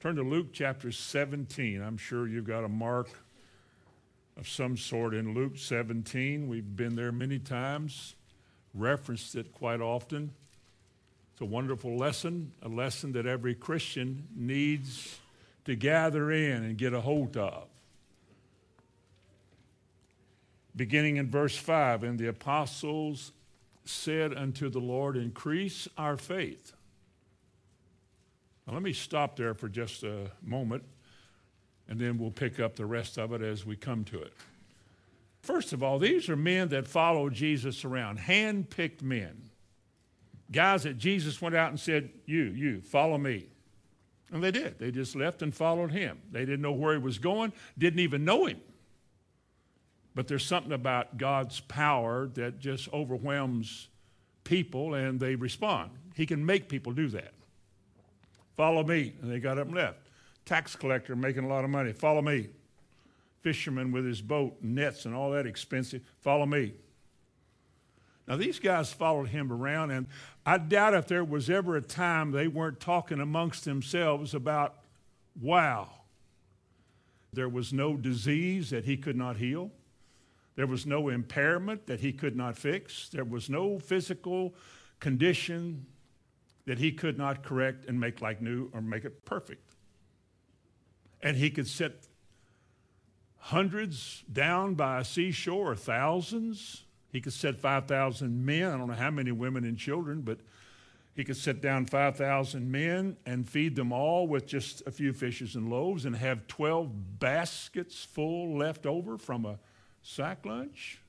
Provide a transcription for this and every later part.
Turn to Luke chapter 17. I'm sure you've got a mark of some sort in Luke 17. We've been there many times, referenced it quite often. It's a wonderful lesson, a lesson that every Christian needs to gather in and get a hold of. Beginning in verse 5, and the apostles said unto the Lord, Increase our faith. Now, let me stop there for just a moment, and then we'll pick up the rest of it as we come to it. First of all, these are men that follow Jesus around, hand picked men. Guys that Jesus went out and said, You, you, follow me. And they did. They just left and followed him. They didn't know where he was going, didn't even know him. But there's something about God's power that just overwhelms people and they respond. He can make people do that. Follow me. And they got up and left. Tax collector making a lot of money. Follow me. Fisherman with his boat, and nets, and all that expensive. Follow me. Now, these guys followed him around, and I doubt if there was ever a time they weren't talking amongst themselves about, wow, there was no disease that he could not heal. There was no impairment that he could not fix. There was no physical condition that he could not correct and make like new or make it perfect. And he could set hundreds down by a seashore or thousands. He could set 5,000 men. I don't know how many women and children, but he could set down 5,000 men and feed them all with just a few fishes and loaves and have 12 baskets full left over from a sack lunch.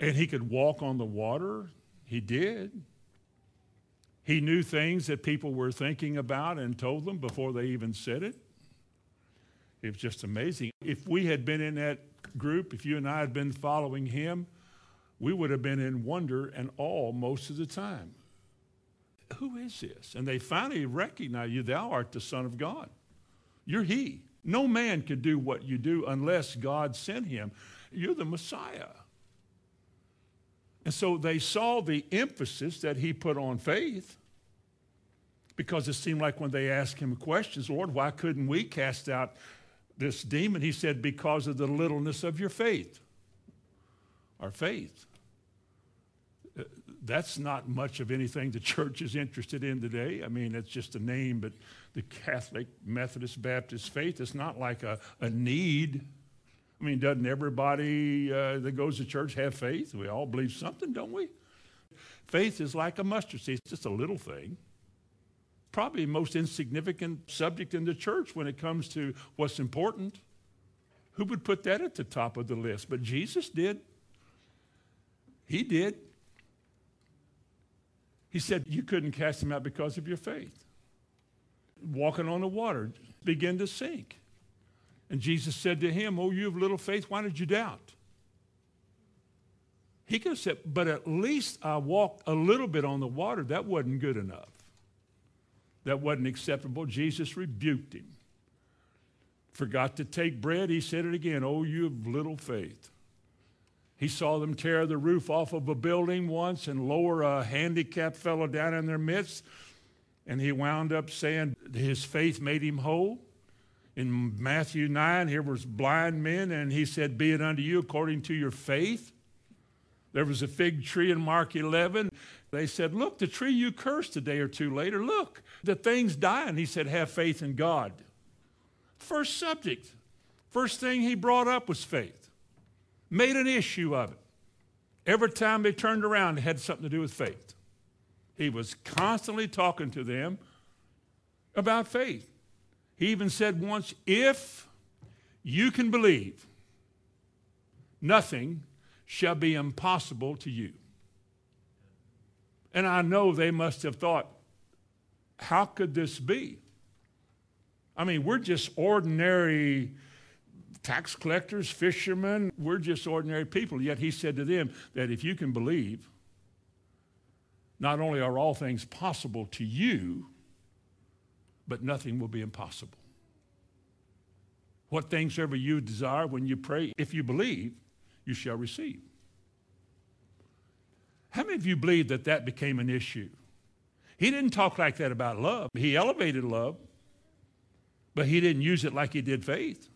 And he could walk on the water. He did. He knew things that people were thinking about and told them before they even said it. It was just amazing. If we had been in that group, if you and I had been following him, we would have been in wonder and awe most of the time. Who is this? And they finally recognize you, thou art the Son of God. You're he. No man could do what you do unless God sent him. You're the Messiah. And so they saw the emphasis that he put on faith because it seemed like when they asked him questions, Lord, why couldn't we cast out this demon? He said, because of the littleness of your faith. Our faith. Uh, that's not much of anything the church is interested in today. I mean, it's just a name, but the Catholic, Methodist, Baptist faith is not like a, a need. I mean, doesn't everybody uh, that goes to church have faith? We all believe something, don't we? Faith is like a mustard seed, it's just a little thing. Probably the most insignificant subject in the church when it comes to what's important. Who would put that at the top of the list? But Jesus did. He did. He said, You couldn't cast him out because of your faith. Walking on the water began to sink. And Jesus said to him, Oh, you have little faith, why did you doubt? He could have said, But at least I walked a little bit on the water. That wasn't good enough. That wasn't acceptable. Jesus rebuked him. Forgot to take bread. He said it again, Oh, you have little faith. He saw them tear the roof off of a building once and lower a handicapped fellow down in their midst. And he wound up saying his faith made him whole in Matthew 9, here was blind men, and he said, Be it unto you according to your faith. There was a fig tree in Mark 11. They said, Look, the tree you cursed a day or two later, look, the thing's dying. He said, Have faith in God. First subject, first thing he brought up was faith. Made an issue of it. Every time they turned around, it had something to do with faith. He was constantly talking to them about faith. He even said once, if you can believe, nothing shall be impossible to you. And I know they must have thought, how could this be? I mean, we're just ordinary tax collectors, fishermen, we're just ordinary people. Yet he said to them that if you can believe, not only are all things possible to you, but nothing will be impossible. What things ever you desire when you pray, if you believe, you shall receive. How many of you believe that that became an issue? He didn't talk like that about love. He elevated love, But he didn't use it like he did faith.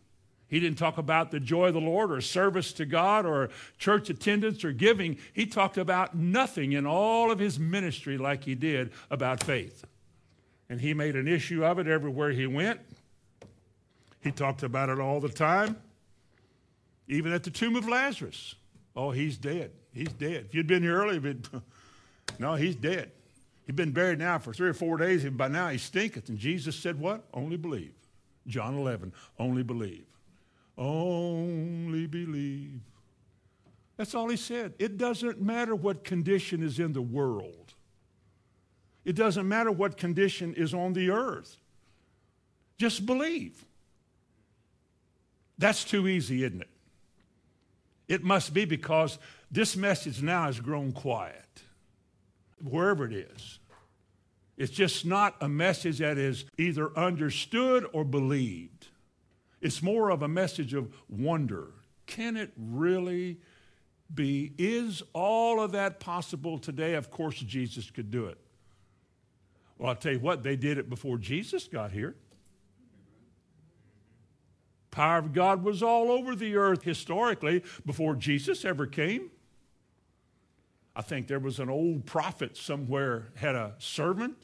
He didn't talk about the joy of the Lord or service to God or church attendance or giving. He talked about nothing in all of his ministry like he did about faith. And he made an issue of it everywhere he went. He talked about it all the time, even at the tomb of Lazarus. Oh, he's dead. He's dead. If you'd been here earlier, been, no, he's dead. He'd been buried now for three or four days, and by now he stinketh. And Jesus said, What? Only believe. John 11, only believe. Only believe. That's all he said. It doesn't matter what condition is in the world, it doesn't matter what condition is on the earth. Just believe. That's too easy, isn't it? It must be because this message now has grown quiet, wherever it is. It's just not a message that is either understood or believed. It's more of a message of wonder. Can it really be? Is all of that possible today? Of course, Jesus could do it. Well, I'll tell you what, they did it before Jesus got here. Power of God was all over the earth historically before Jesus ever came. I think there was an old prophet somewhere had a servant.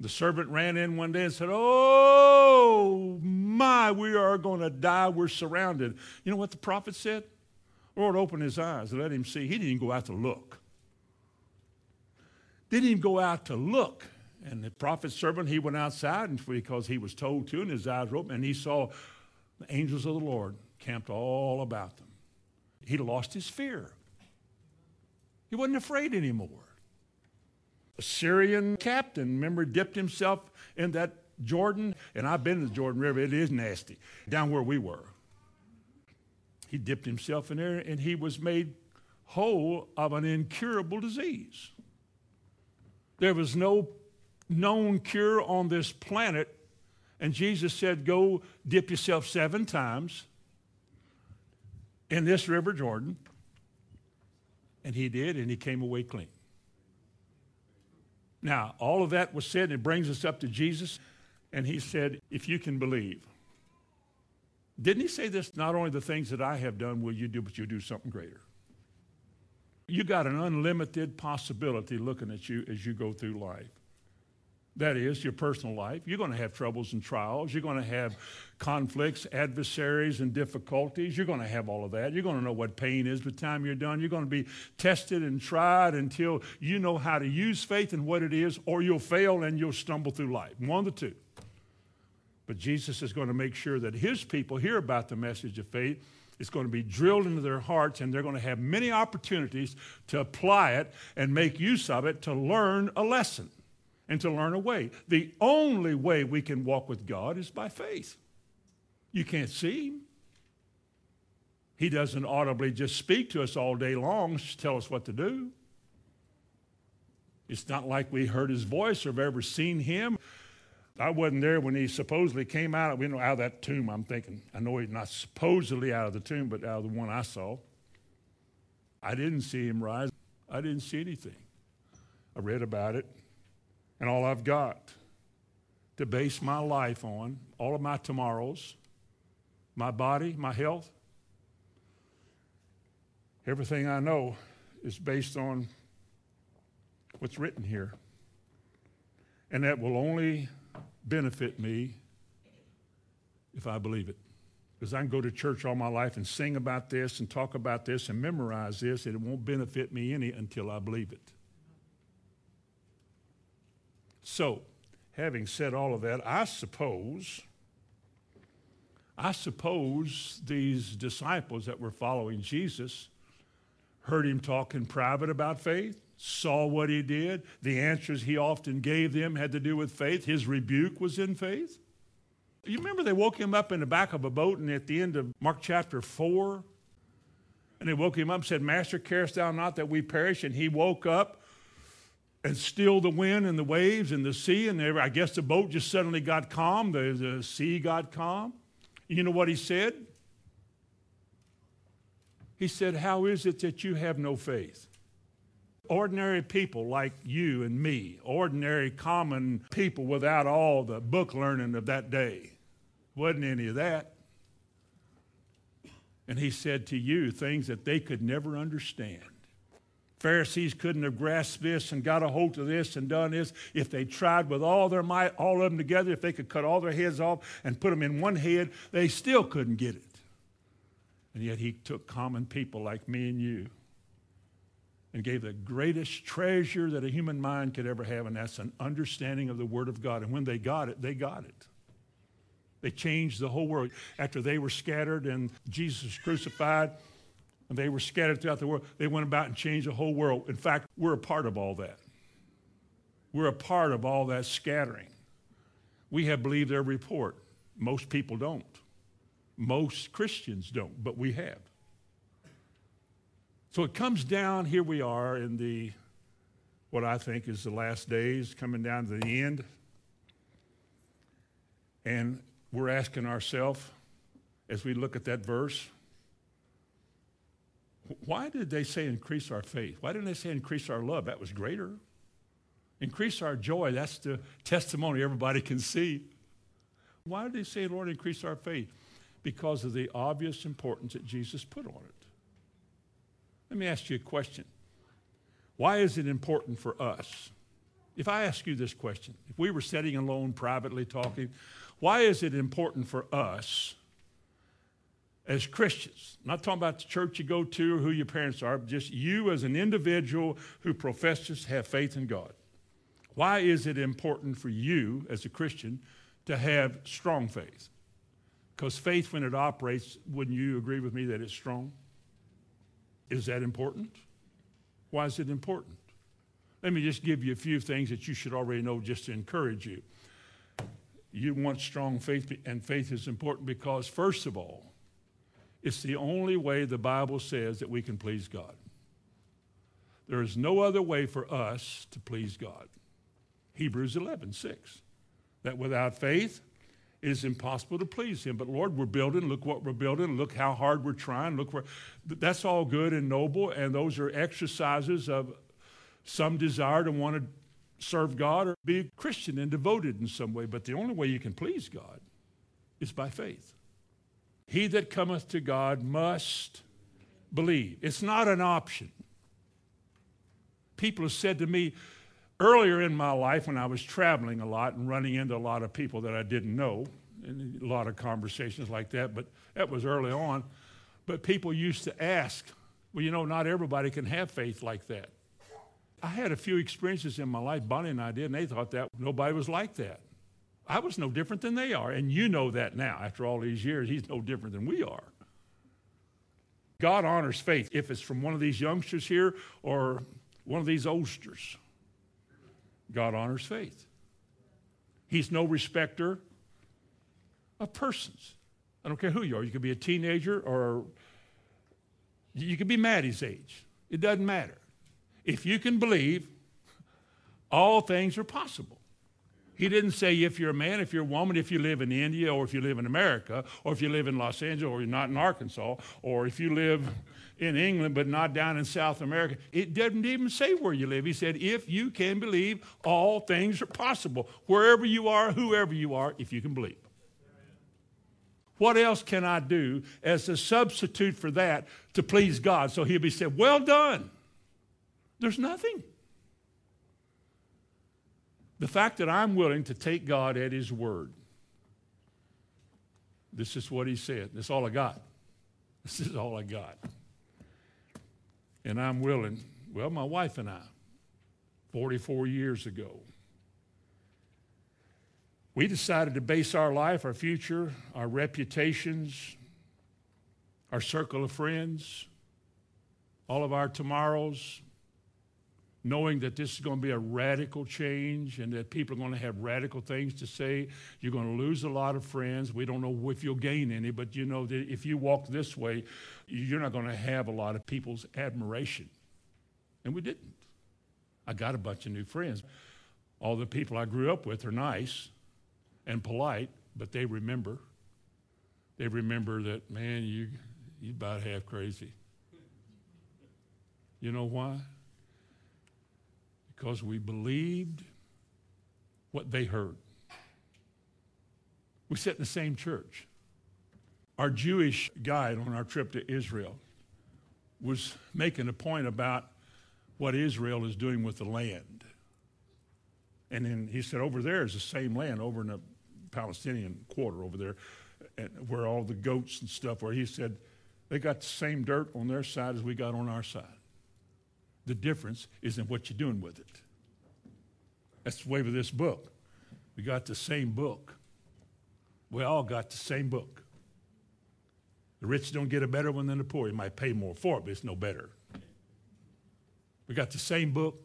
The servant ran in one day and said, "Oh my, we are going to die. We're surrounded." You know what the prophet said? Lord opened his eyes and let him see. He didn't even go out to look. Didn't even go out to look. And the prophet's servant, he went outside and because he was told to, and his eyes were open, and he saw the angels of the Lord camped all about them. He lost his fear. He wasn't afraid anymore. A Syrian captain, remember, dipped himself in that Jordan, and I've been to the Jordan River. It is nasty, down where we were. He dipped himself in there, and he was made whole of an incurable disease. There was no known cure on this planet and Jesus said, Go dip yourself seven times in this river Jordan. And he did, and he came away clean. Now, all of that was said, and it brings us up to Jesus. And he said, If you can believe. Didn't he say this? Not only the things that I have done will you do, but you'll do something greater. You got an unlimited possibility looking at you as you go through life. That is, your personal life. You're going to have troubles and trials. You're going to have conflicts, adversaries, and difficulties. You're going to have all of that. You're going to know what pain is by the time you're done. You're going to be tested and tried until you know how to use faith and what it is, or you'll fail and you'll stumble through life. One of the two. But Jesus is going to make sure that his people hear about the message of faith. It's going to be drilled into their hearts, and they're going to have many opportunities to apply it and make use of it to learn a lesson and to learn a way. The only way we can walk with God is by faith. You can't see Him. He doesn't audibly just speak to us all day long, tell us what to do. It's not like we heard His voice or have ever seen Him. I wasn't there when he supposedly came out, you know, out of that tomb. I'm thinking, I know he's not supposedly out of the tomb, but out of the one I saw. I didn't see him rise. I didn't see anything. I read about it and all I've got to base my life on, all of my tomorrows, my body, my health, everything I know is based on what's written here. And that will only benefit me if I believe it. Because I can go to church all my life and sing about this and talk about this and memorize this, and it won't benefit me any until I believe it. So, having said all of that, I suppose, I suppose these disciples that were following Jesus heard him talk in private about faith, saw what he did. The answers he often gave them had to do with faith. His rebuke was in faith. You remember they woke him up in the back of a boat, and at the end of Mark chapter 4, and they woke him up and said, Master, carest thou not that we perish? And he woke up and still the wind and the waves and the sea. And I guess the boat just suddenly got calm. The, the sea got calm. You know what he said? He said, How is it that you have no faith? Ordinary people like you and me, ordinary common people without all the book learning of that day. Wasn't any of that. And he said to you things that they could never understand. Pharisees couldn't have grasped this and got a hold of this and done this if they tried with all their might, all of them together. If they could cut all their heads off and put them in one head, they still couldn't get it. And yet he took common people like me and you and gave the greatest treasure that a human mind could ever have, and that's an understanding of the Word of God. And when they got it, they got it. They changed the whole world. After they were scattered and Jesus crucified, and they were scattered throughout the world, they went about and changed the whole world. In fact, we're a part of all that. We're a part of all that scattering. We have believed their report. Most people don't. Most Christians don't, but we have. So it comes down, here we are in the, what I think is the last days, coming down to the end. And we're asking ourselves, as we look at that verse, why did they say increase our faith? Why didn't they say increase our love? That was greater. Increase our joy. That's the testimony everybody can see. Why did they say, Lord, increase our faith? Because of the obvious importance that Jesus put on it. Let me ask you a question. Why is it important for us? If I ask you this question, if we were sitting alone privately talking, why is it important for us as Christians? I'm not talking about the church you go to or who your parents are, but just you as an individual who professes to have faith in God. Why is it important for you as a Christian to have strong faith? Because faith, when it operates, wouldn't you agree with me that it's strong? Is that important? Why is it important? Let me just give you a few things that you should already know just to encourage you you want strong faith, and faith is important because, first of all, it's the only way the Bible says that we can please God. There is no other way for us to please God. Hebrews 11, 6. That without faith, it is impossible to please Him. But Lord, we're building. Look what we're building. Look how hard we're trying. Look where. That's all good and noble, and those are exercises of some desire to want to serve God or be a Christian and devoted in some way. But the only way you can please God is by faith. He that cometh to God must believe. It's not an option. People have said to me earlier in my life when I was traveling a lot and running into a lot of people that I didn't know, and a lot of conversations like that, but that was early on. But people used to ask, well, you know, not everybody can have faith like that. I had a few experiences in my life, Bonnie and I did, and they thought that nobody was like that. I was no different than they are. And you know that now. After all these years, he's no different than we are. God honors faith. If it's from one of these youngsters here or one of these oldsters, God honors faith. He's no respecter of persons. I don't care who you are. You could be a teenager or you could be Maddie's age. It doesn't matter. If you can believe, all things are possible. He didn't say if you're a man, if you're a woman, if you live in India, or if you live in America, or if you live in Los Angeles, or you're not in Arkansas, or if you live in England but not down in South America. It doesn't even say where you live. He said, if you can believe, all things are possible. Wherever you are, whoever you are, if you can believe. What else can I do as a substitute for that to please God? So he'll be said, Well done. There's nothing. The fact that I'm willing to take God at His word. This is what He said. This is all I got. This is all I got. And I'm willing, well, my wife and I, 44 years ago, we decided to base our life, our future, our reputations, our circle of friends, all of our tomorrows, knowing that this is going to be a radical change and that people are going to have radical things to say. You're going to lose a lot of friends. We don't know if you'll gain any, but you know that if you walk this way, you're not going to have a lot of people's admiration. And we didn't. I got a bunch of new friends. All the people I grew up with are nice and polite, but they remember. They remember that, man, you, you're about half crazy. You know why? Because we believed what they heard. We sit in the same church. Our Jewish guide on our trip to Israel was making a point about what Israel is doing with the land. And then he said, over there is the same land, over in the Palestinian quarter over there, where all the goats and stuff, where he said, they got the same dirt on their side as we got on our side. The difference is in what you're doing with it. That's the way with this book. We got the same book. We all got the same book. The rich don't get a better one than the poor. You might pay more for it, but it's no better. We got the same book.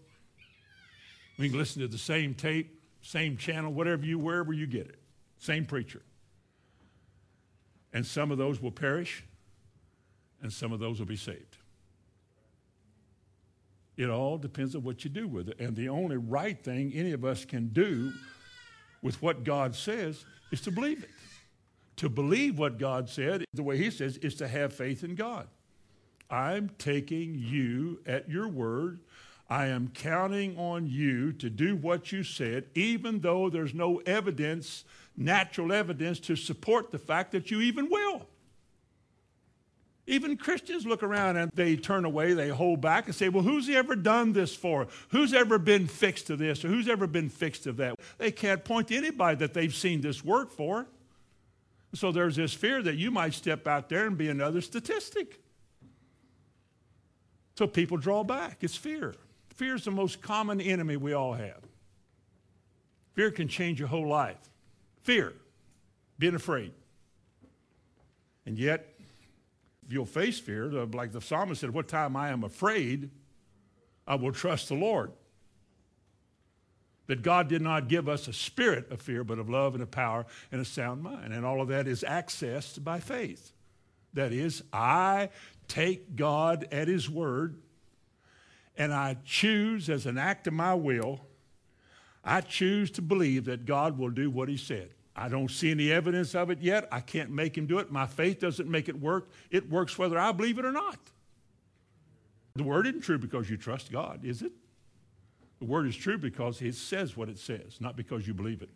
We can listen to the same tape, same channel, whatever you, wherever you get it. Same preacher. And some of those will perish, and some of those will be saved. It all depends on what you do with it. And the only right thing any of us can do with what God says is to believe it. To believe what God said, the way He says, is to have faith in God. I'm taking you at your word. I am counting on you to do what you said, even though there's no evidence, natural evidence, to support the fact that you even will. Even Christians look around and they turn away, they hold back and say, Well, who's ever done this for? Who's ever been fixed to this or who's ever been fixed to that? They can't point to anybody that they've seen this work for. So there's this fear that you might step out there and be another statistic. So people draw back. It's fear. Fear is the most common enemy we all have. Fear can change your whole life. Fear, being afraid. And yet, you'll face fear, like the psalmist said, what time I am afraid, I will trust the Lord. That God did not give us a spirit of fear, but of love and of power and a sound mind. And all of that is accessed by faith. That is, I take God at His word and I choose as an act of my will, I choose to believe that God will do what He said. I don't see any evidence of it yet. I can't make him do it. My faith doesn't make it work. It works whether I believe it or not. The word isn't true because you trust God, is it? The word is true because it says what it says, not because you believe it.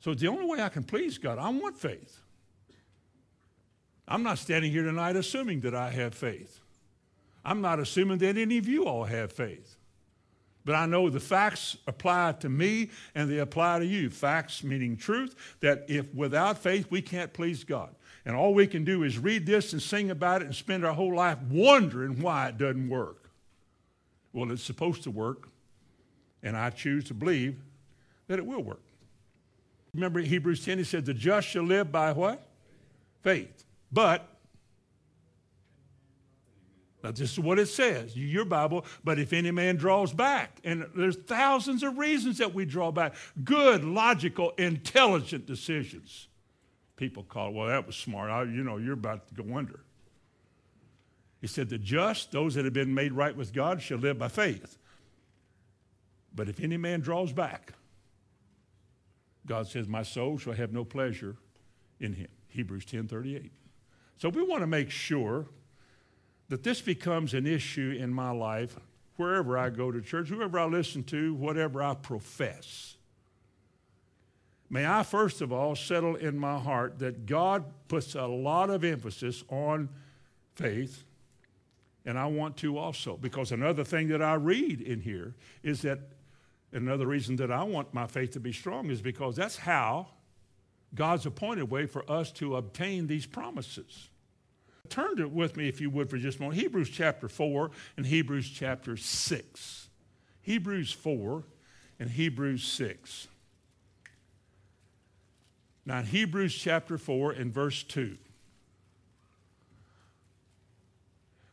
So the only way I can please God, I want faith. I'm not standing here tonight assuming that I have faith. I'm not assuming that any of you all have faith. But I know the facts apply to me and they apply to you. Facts meaning truth, that if without faith we can't please God. And all we can do is read this and sing about it and spend our whole life wondering why it doesn't work. Well, it's supposed to work, and I choose to believe that it will work. Remember Hebrews 10, he said, The just shall live by what? Faith. But now, this is what it says, your Bible, but if any man draws back, and there's thousands of reasons that we draw back, good, logical, intelligent decisions. People call it, well, that was smart. I, you know, you're about to go under. He said, the just, those that have been made right with God, shall live by faith. But if any man draws back, God says, my soul shall have no pleasure in him. Hebrews 10 38. So we want to make sure that this becomes an issue in my life wherever I go to church, whoever I listen to, whatever I profess. May I first of all settle in my heart that God puts a lot of emphasis on faith, and I want to also. Because another thing that I read in here is that another reason that I want my faith to be strong is because that's how God's appointed way for us to obtain these promises. Turn to with me, if you would, for just a moment. Hebrews chapter 4 and Hebrews chapter 6. Hebrews 4 and Hebrews 6. Now, Hebrews chapter 4 and verse 2,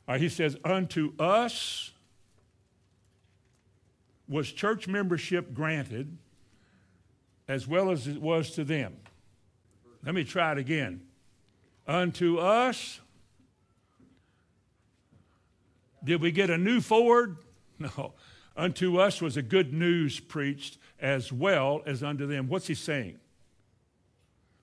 right, he says, Unto us was church membership granted as well as it was to them. Let me try it again. Unto us did we get a new Ford? No. Unto us was a good news preached as well as unto them. What's he saying?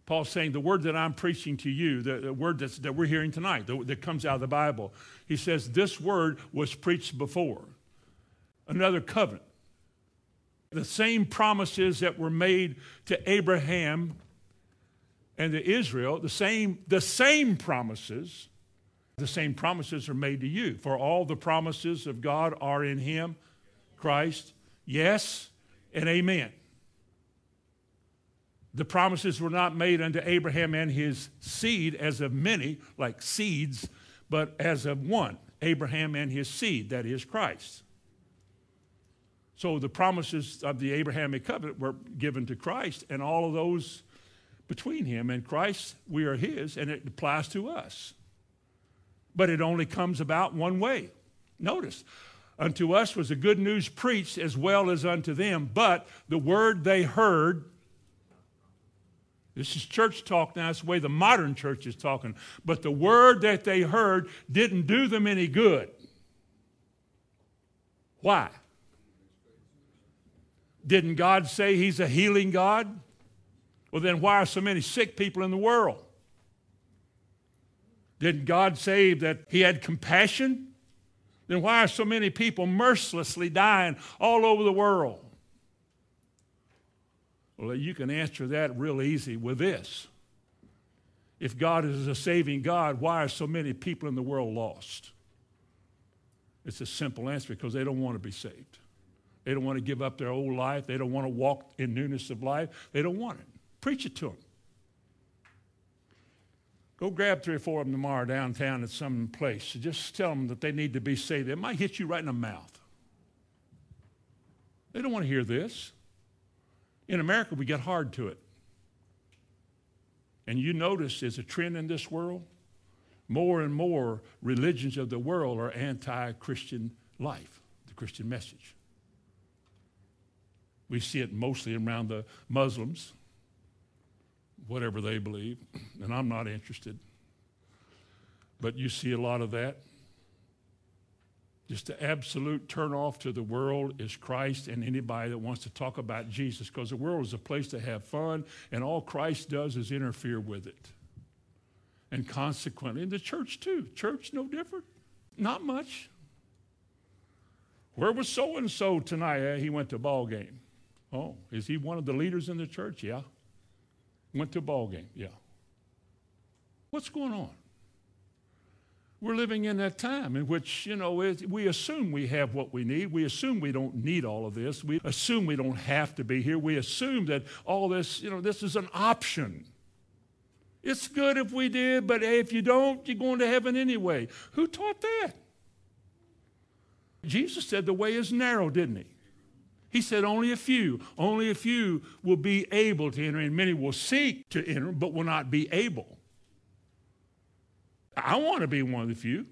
Paul's saying the word that I'm preaching to you, the, the word that we're hearing tonight, the, that comes out of the Bible, he says this word was preached before. Another covenant. The same promises that were made to Abraham and to Israel, the same, the same promises, the same promises are made to you. For all the promises of God are in Him, Christ. Yes and amen. The promises were not made unto Abraham and his seed as of many, like seeds, but as of one, Abraham and his seed, that is Christ. So the promises of the Abrahamic covenant were given to Christ, and all of those between him and Christ, we are his, and it applies to us. But it only comes about one way. Notice, unto us was the good news preached as well as unto them, but the word they heard, this is church talk now, it's the way the modern church is talking, but the word that they heard didn't do them any good. Why? Didn't God say He's a healing God? Well, then why are so many sick people in the world? Didn't God say that He had compassion? Then why are so many people mercilessly dying all over the world? Well, you can answer that real easy with this. If God is a saving God, why are so many people in the world lost? It's a simple answer because they don't want to be saved. They don't want to give up their old life. They don't want to walk in newness of life. They don't want it. Preach it to them. Go grab three or four of them tomorrow downtown at some place. Just tell them that they need to be saved. It might hit you right in the mouth. They don't want to hear this. In America, we get hard to it. And you notice there's a trend in this world. More and more religions of the world are anti Christian life, the Christian message. We see it mostly around the Muslims whatever they believe, and I'm not interested. But you see a lot of that. Just the absolute turn off to the world is Christ and anybody that wants to talk about Jesus, because the world is a place to have fun, and all Christ does is interfere with it. And consequently, in the church too. Church no different. Not much. Where was so and so tonight? He went to ball game. Oh, is he one of the leaders in the church? Yeah. Went to a ball game, yeah. What's going on? We're living in that time in which, you know, we assume we have what we need. We assume we don't need all of this. We assume we don't have to be here. We assume that all this, you know, this is an option. It's good if we did, but if you don't, you're going to heaven anyway. Who taught that? Jesus said the way is narrow, didn't he? He said only a few, only a few will be able to enter, and many will seek to enter, but will not be able. I want to be one of the few.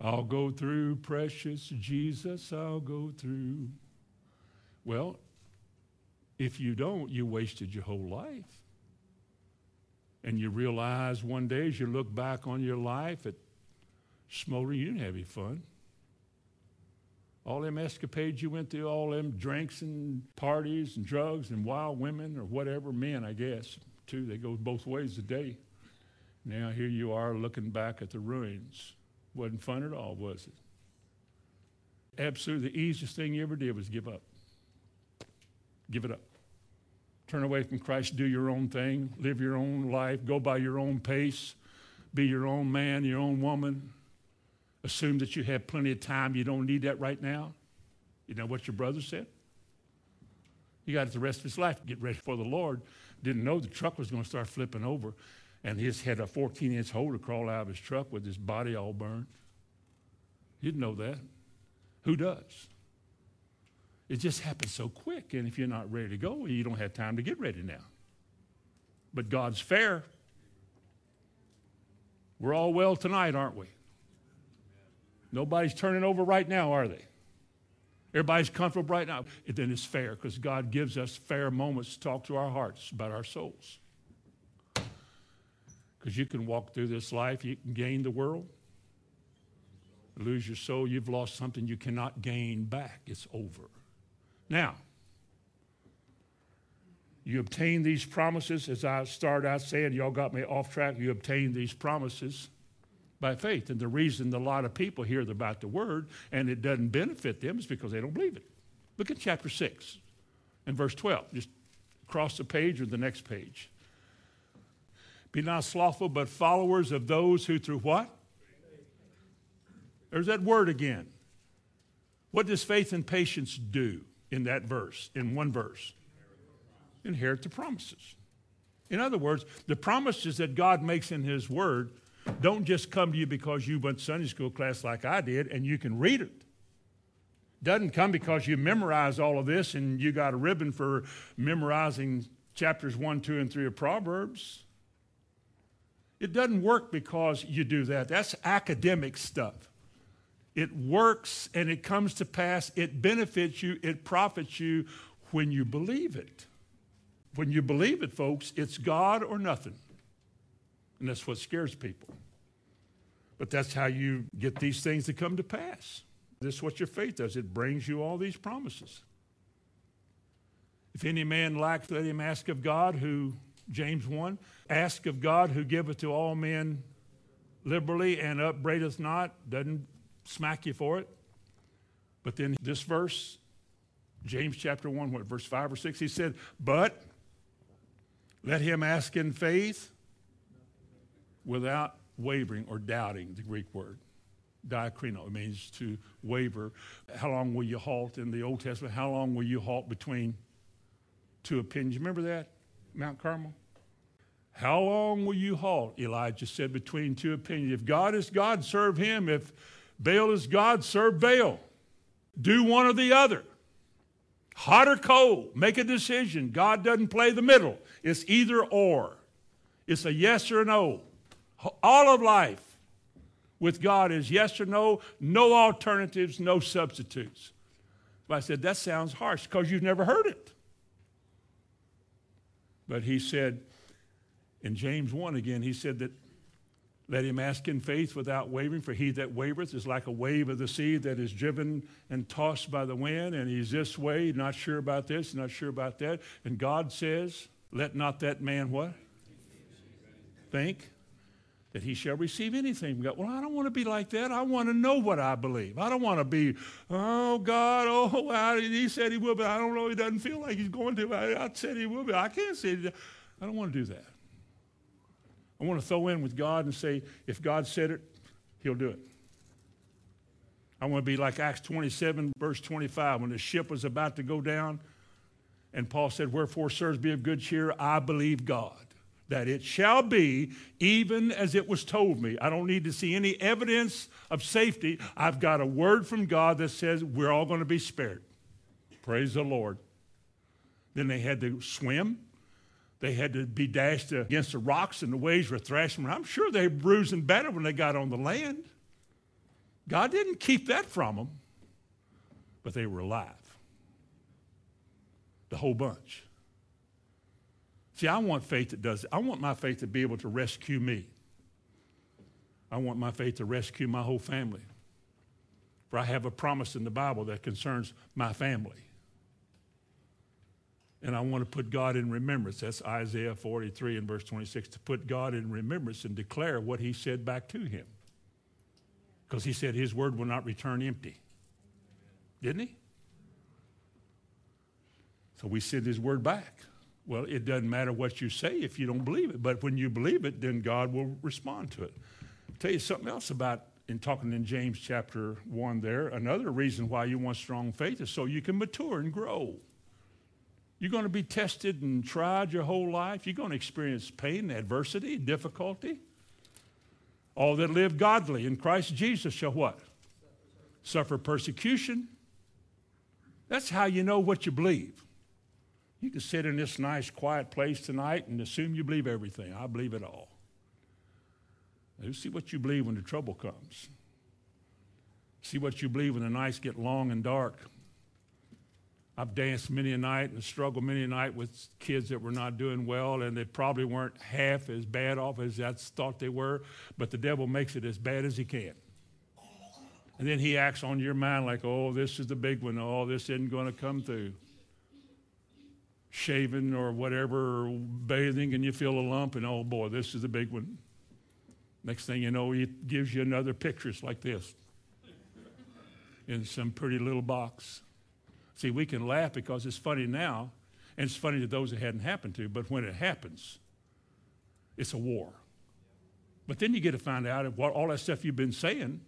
I'll go through, precious Jesus, I'll go through. Well, if you don't, you wasted your whole life. And you realize one day as you look back on your life at Smolder, you didn't have any fun all them escapades you went through, all them drinks and parties and drugs and wild women or whatever, men, I guess, too. They go both ways a day. Now here you are looking back at the ruins. Wasn't fun at all, was it? Absolutely the easiest thing you ever did was give up. Give it up. Turn away from Christ, do your own thing, live your own life, go by your own pace, be your own man, your own woman, assume that you have plenty of time. You don't need that right now. You know what your brother said? He got it the rest of his life get ready for the Lord. Didn't know the truck was going to start flipping over. And he just had a 14 inch hole to crawl out of his truck with his body all burned. You didn't know that. Who does? It just happens so quick. And if you're not ready to go, you don't have time to get ready now. But God's fair. We're all well tonight, aren't we? Nobody's turning over right now, are they? Everybody's comfortable right now. Then it's fair because God gives us fair moments to talk to our hearts about our souls. Because you can walk through this life, you can gain the world, lose your soul, you've lost something you cannot gain back. It's over. Now, you obtain these promises, as I started out saying, y'all got me off track. You obtain these promises by faith. And the reason a lot of people hear about the word and it doesn't benefit them is because they don't believe it. Look at chapter 6 and verse 12. Just across the page or the next page. Be not slothful, but followers of those who through what? There's that word again. What does faith and patience do in that verse, in one verse? Inherit the promises. In other words, the promises that God makes in His Word don't just come to you because you went to Sunday school class like I did and you can read it. Doesn't come because you memorize all of this and you got a ribbon for memorizing chapters 1, 2, and 3 of Proverbs. It doesn't work because you do that. That's academic stuff. It works and it comes to pass. It benefits you, it profits you when you believe it. When you believe it, folks, it's God or nothing. And that's what scares people. But that's how you get these things to come to pass. This is what your faith does it brings you all these promises. If any man lack, let him ask of God, who, James 1, ask of God who giveth to all men liberally and upbraideth not, doesn't smack you for it. But then this verse, James chapter 1, what, verse 5 or 6, he said, But let him ask in faith without wavering or doubting, the Greek word. Diakrino, it means to waver. How long will you halt in the Old Testament? How long will you halt between two opinions? Remember that? Mount Carmel? How long will you halt? Elijah said, between two opinions. If God is God, serve him. If Baal is God, serve Baal. Do one or the other. Hot or cold, make a decision. God doesn't play the middle. It's either or. It's a yes or a no. All of life with God is yes or no, no alternatives, no substitutes. But I said, that sounds harsh because you've never heard it. But he said, in James 1 again, he said that let him ask in faith without wavering, for he that wavereth is like a wave of the sea that is driven and tossed by the wind, and he's this way, not sure about this, not sure about that. And God says, Let not that man what? Think that he shall receive anything God. Well, I don't want to be like that. I want to know what I believe. I don't want to be, oh, God, oh, he said he will, but I don't know. He doesn't feel like he's going to. I, I said he will, but I can't say it. I don't want to do that. I want to throw in with God and say, if God said it, he'll do it. I want to be like Acts 27, verse 25, when the ship was about to go down, and Paul said, Wherefore, sirs, be of good cheer. I believe God that it shall be even as it was told me. I don't need to see any evidence of safety. I've got a word from God that says we're all going to be spared. Praise the Lord. Then they had to swim they had to be dashed against the rocks and the waves were thrashing. I'm sure they bruised and battered when they got on the land. God didn't keep that from them, but they were alive. The whole bunch. See, I want faith that does it. I want my faith to be able to rescue me. I want my faith to rescue my whole family. For I have a promise in the Bible that concerns my family. And I want to put God in remembrance. That's Isaiah 43 and verse 26 to put God in remembrance and declare what he said back to him. Because he said his word will not return empty. Didn't he? So we send his word back. Well, it doesn't matter what you say if you don't believe it. But when you believe it, then God will respond to it. I'll tell you something else about in talking in James chapter 1 there. Another reason why you want strong faith is so you can mature and grow. You're going to be tested and tried your whole life. You're going to experience pain, adversity, difficulty. All that live godly in Christ Jesus shall what? Suffer persecution. That's how you know what you believe. You can sit in this nice, quiet place tonight and assume you believe everything. I believe it all. Now, see what you believe when the trouble comes. See what you believe when the nights get long and dark. I've danced many a night and struggled many a night with kids that were not doing well, and they probably weren't half as bad off as I thought they were, but the devil makes it as bad as he can. And then he acts on your mind like, oh, this is the big one. Oh, this isn't going to come through. Shaving or whatever, or bathing, and you feel a lump, and oh boy, this is a big one. Next thing you know, he gives you another picture It's like this in some pretty little box. See, we can laugh because it's funny now, and it's funny to those it hadn't happened to, but when it happens, it's a war. But then you get to find out what all that stuff you've been saying,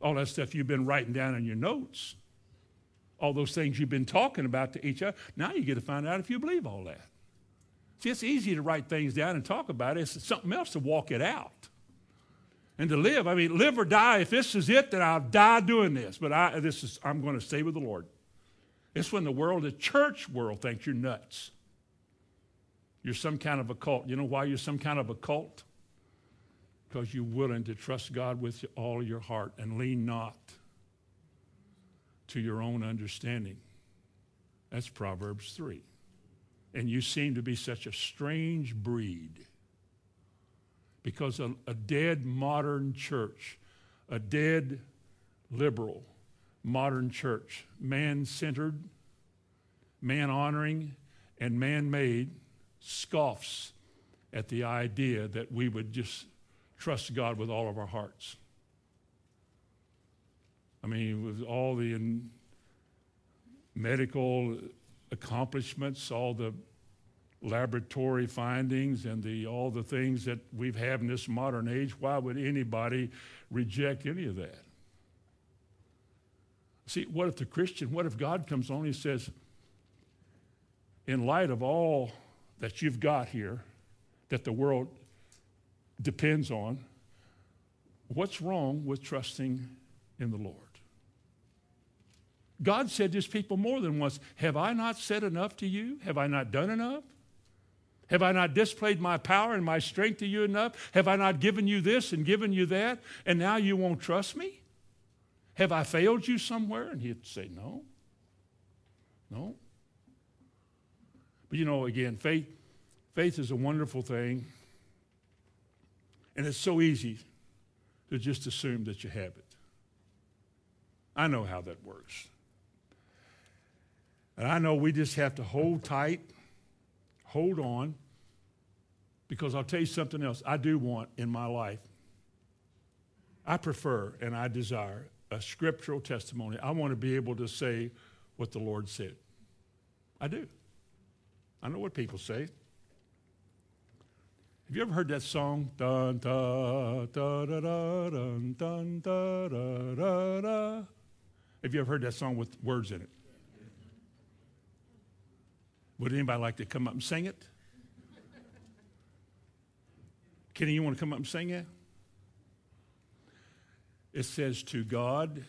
all that stuff you've been writing down in your notes, all those things you've been talking about to each other, now you get to find out if you believe all that. See, it's easy to write things down and talk about it. It's something else to walk it out and to live. I mean, live or die. If this is it, then I'll die doing this. But I, this is, I'm going to stay with the Lord. It's when the world, the church world, thinks you're nuts. You're some kind of a cult. You know why you're some kind of a cult? Because you're willing to trust God with all your heart and lean not to your own understanding. That's Proverbs 3. And you seem to be such a strange breed because a, a dead modern church, a dead liberal modern church, man centered, man honoring, and man made, scoffs at the idea that we would just trust God with all of our hearts. I mean, with all the medical accomplishments, all the laboratory findings and the, all the things that we've had in this modern age, why would anybody reject any of that? See, what if the Christian, what if God comes on and says, in light of all that you've got here, that the world depends on, what's wrong with trusting in the Lord? God said to his people more than once, Have I not said enough to you? Have I not done enough? Have I not displayed my power and my strength to you enough? Have I not given you this and given you that? And now you won't trust me? Have I failed you somewhere? And he'd say, No. No. But you know, again, faith, faith is a wonderful thing. And it's so easy to just assume that you have it. I know how that works. And I know we just have to hold tight, hold on, because I'll tell you something else I do want in my life. I prefer and I desire a scriptural testimony. I want to be able to say what the Lord said. I do. I know what people say. Have you ever heard that song? Dun, da, da, da, da, dun, dun, da, da, da, da. Have you ever heard that song with words in it? Would anybody like to come up and sing it? Kenny, you want to come up and sing it? It says, To God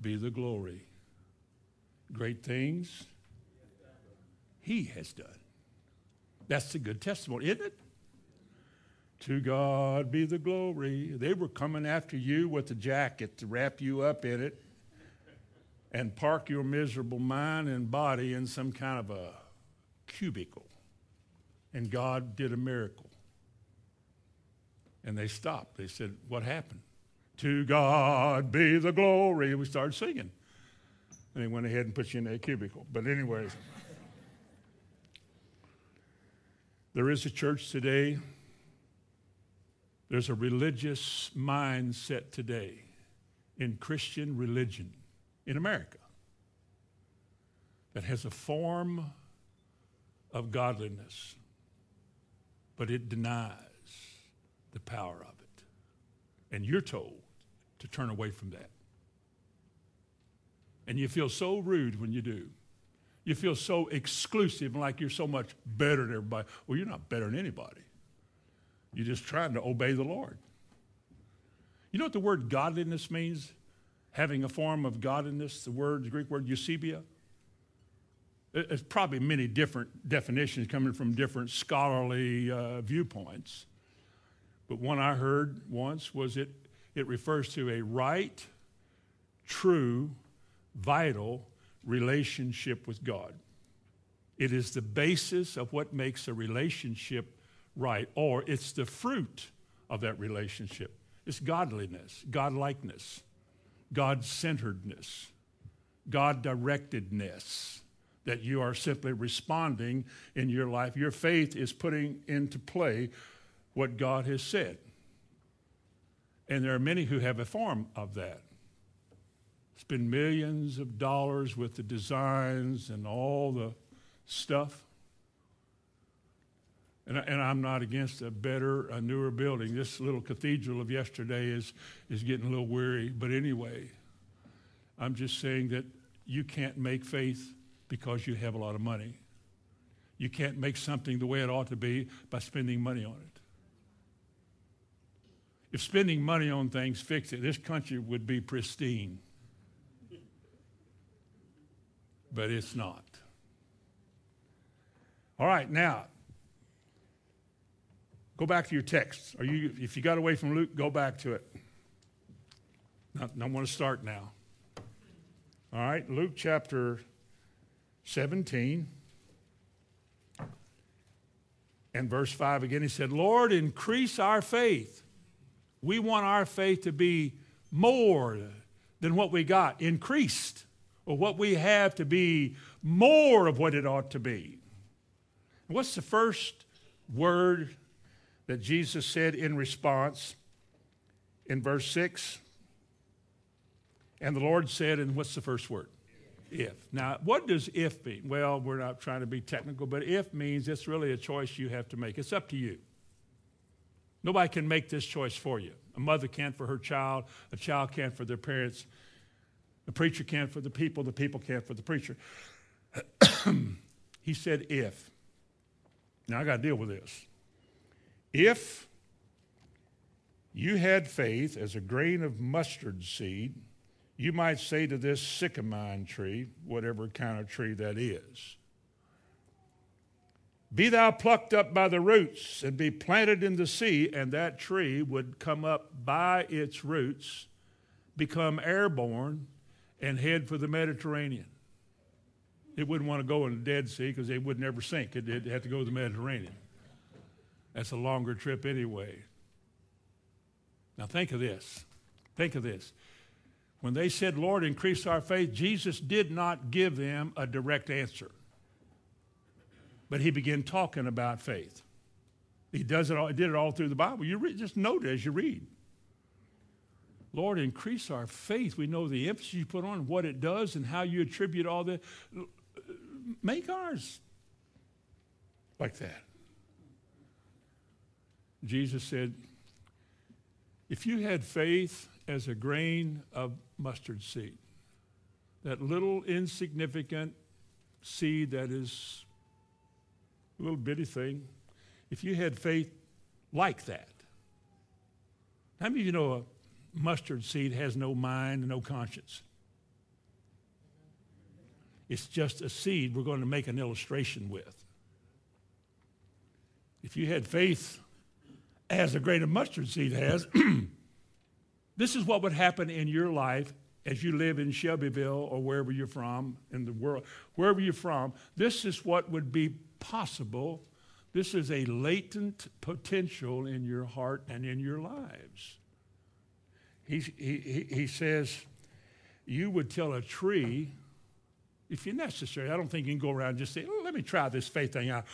be the glory. Great things He has done. That's a good testimony, isn't it? To God be the glory. They were coming after you with a jacket to wrap you up in it and park your miserable mind and body in some kind of a cubicle. And God did a miracle. And they stopped. They said, What happened? To God be the glory. We started singing. And they went ahead and put you in that cubicle. But, anyways, there is a church today, there's a religious mindset today in Christian religion in America that has a form of godliness, but it denies the power of it. And you're told to turn away from that. And you feel so rude when you do. You feel so exclusive and like you're so much better than everybody. Well, you're not better than anybody. You're just trying to obey the Lord. You know what the word godliness means? Having a form of godliness, the word, the Greek word eusebeia. It's probably many different definitions coming from different scholarly uh, viewpoints. But one I heard once was it, it refers to a right, true, vital relationship with God. It is the basis of what makes a relationship right, or it's the fruit of that relationship. It's godliness, godlikeness. God centeredness, God directedness, that you are simply responding in your life. Your faith is putting into play what God has said. And there are many who have a form of that. spend millions of dollars with the designs and all the stuff. And, and, I'm not against a better, a newer building. This little cathedral of yesterday is, is getting a little weary. But anyway, I'm just saying that you can't make faith because you have a lot of money. You can't make something the way it ought to be by spending money on it. If spending money on things fixed it, this country would be pristine. But it's not. All right, now go back to your texts. Are you if you got away from Luke, go back to it. I, I want to start now. All right, Luke chapter 17 and verse 5 again. He said, Lord, increase our faith. We want our faith to be more than what we got, increased, or what we have to be more of what it ought to be. What's the first word that Jesus said in response in verse 6? And the Lord said, and what's the first word? If. Now, what does if mean? Well, we're not trying to be technical, but if means it's really a choice you have to make. It's up to you. Nobody can make this choice for you. A mother can't for her child, a child can't for their parents, the preacher can't for the people, the people can't for the preacher. he said, if. Now I got to deal with this. If you had faith as a grain of mustard seed, you might say to this sycamore tree, whatever kind of tree that is, Be thou plucked up by the roots and be planted in the sea, and that tree would come up by its roots, become airborne, and head for the Mediterranean. It wouldn't want to go in the Dead Sea because it would never sink. It'd have to go to the Mediterranean. That's a longer trip anyway. Now, think of this. Think of this. When they said, Lord, increase our faith, Jesus did not give them a direct answer. But he began talking about faith. He does it all, he did it all through the Bible. You just note it as you read. Lord, increase our faith. We know the emphasis you put on what it does and how you attribute all that. Make ours like that. Jesus said, if you had faith as a grain of mustard seed, that little insignificant seed that is a little bitty thing, if you had faith like that, how many of you know a mustard seed has no mind and no conscience? It's just a seed we're going to make an illustration with. If you had faith as a grain of mustard seed has, this is what would happen in your life as you live in Shelbyville or wherever you're from in the world, wherever you're from. This is what would be possible. This is a latent potential in your heart and in your lives. He, he, he says, You would tell a tree, if you're necessary, I don't think you can go around and just say, Let me try this faith thing out.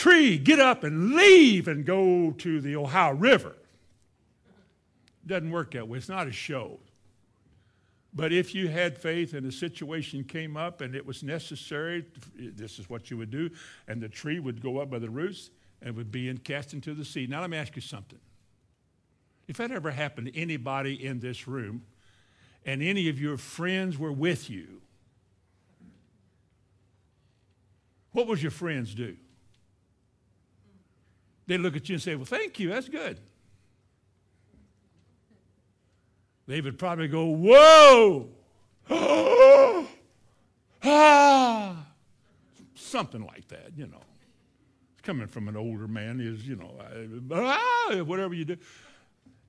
Tree, get up and leave and go to the Ohio River. Doesn't work that way. It's not a show. But if you had faith and a situation came up and it was necessary, this is what you would do, and the tree would go up by the roots and would be cast into the sea. Now, let me ask you something. If that ever happened to anybody in this room, and any of your friends were with you, what would your friends do? They look at you and say, Well, thank you, that's good. They would probably go, Whoa! ah! Something like that, you know. Coming from an older man is, you know, ah, whatever you do.